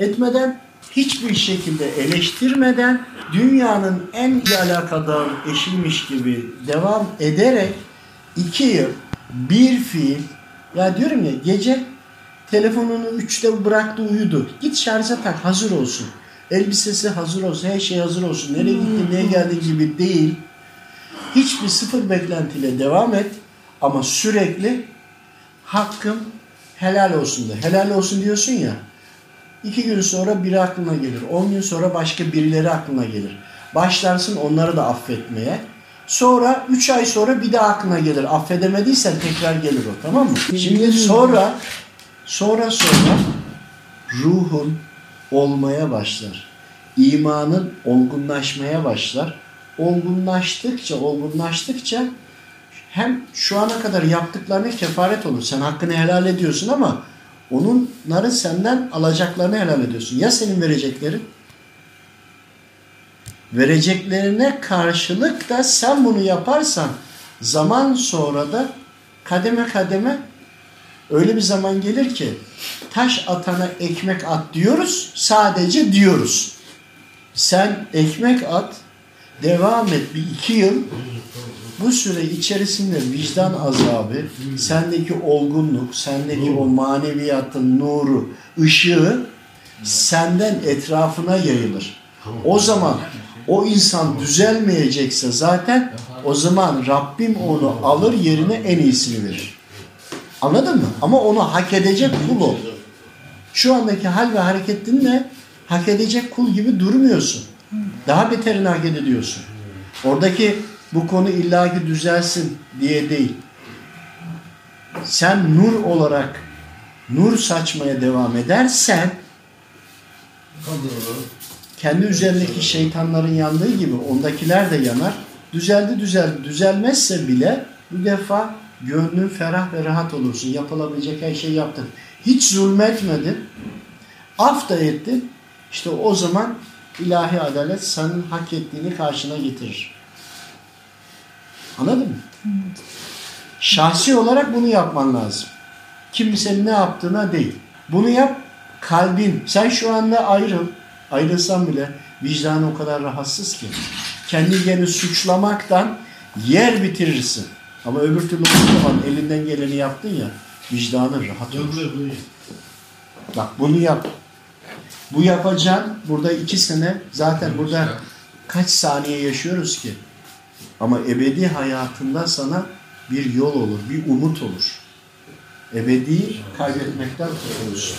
etmeden, hiçbir şekilde eleştirmeden, dünyanın en iyi alakadar eşiymiş gibi devam ederek iki yıl bir fiil, ya diyorum ya gece telefonunu üçte bıraktı uyudu. Git şarja tak hazır olsun. Elbisesi hazır olsun, her şey hazır olsun. Nereye gitti, neye geldi gibi değil. Hiçbir sıfır beklentiyle devam et ama sürekli hakkım helal olsun de. Helal olsun diyorsun ya. İki gün sonra biri aklına gelir. On gün sonra başka birileri aklına gelir. Başlarsın onları da affetmeye. Sonra üç ay sonra bir daha aklına gelir. Affedemediysen tekrar gelir o tamam mı? Şimdi sonra sonra sonra ruhun olmaya başlar. İmanın olgunlaşmaya başlar. Olgunlaştıkça, olgunlaştıkça hem şu ana kadar yaptıklarına kefaret olur. Sen hakkını helal ediyorsun ama onları senden alacaklarını helal ediyorsun. Ya senin vereceklerin? Vereceklerine karşılık da sen bunu yaparsan zaman sonra da kademe kademe öyle bir zaman gelir ki taş atana ekmek at diyoruz sadece diyoruz. Sen ekmek at devam et bir iki yıl bu süre içerisinde vicdan azabı, sendeki olgunluk, sendeki o maneviyatın nuru, ışığı senden etrafına yayılır. O zaman o insan düzelmeyecekse zaten o zaman Rabbim onu alır yerine en iyisini verir. Anladın mı? Ama onu hak edecek kul ol. Şu andaki hal ve hareketinle hak edecek kul gibi durmuyorsun. Daha beterini hak ediyorsun. Oradaki bu konu illaki düzelsin diye değil. Sen nur olarak nur saçmaya devam edersen kendi üzerindeki şeytanların yandığı gibi ondakiler de yanar. Düzeldi düzeldi. Düzelmezse bile bu defa gönlün ferah ve rahat olursun. Yapılabilecek her şeyi yaptın. Hiç zulmetmedin. Af da ettin. İşte o zaman ilahi adalet senin hak ettiğini karşına getirir. Anladın mı? Şahsi olarak bunu yapman lazım. Kimsenin ne yaptığına değil. Bunu yap kalbin. Sen şu anda ayrıl. Ayrılsan bile vicdanı o kadar rahatsız ki. Kendi kendini suçlamaktan yer bitirirsin. Ama öbür türlü o zaman elinden geleni yaptın ya vicdanın rahat olur. Bak bunu yap. Bu yapacağın burada iki sene zaten burada kaç saniye yaşıyoruz ki? Ama ebedi hayatında sana bir yol olur, bir umut olur. Ebedi kaybetmekten kurtulursun.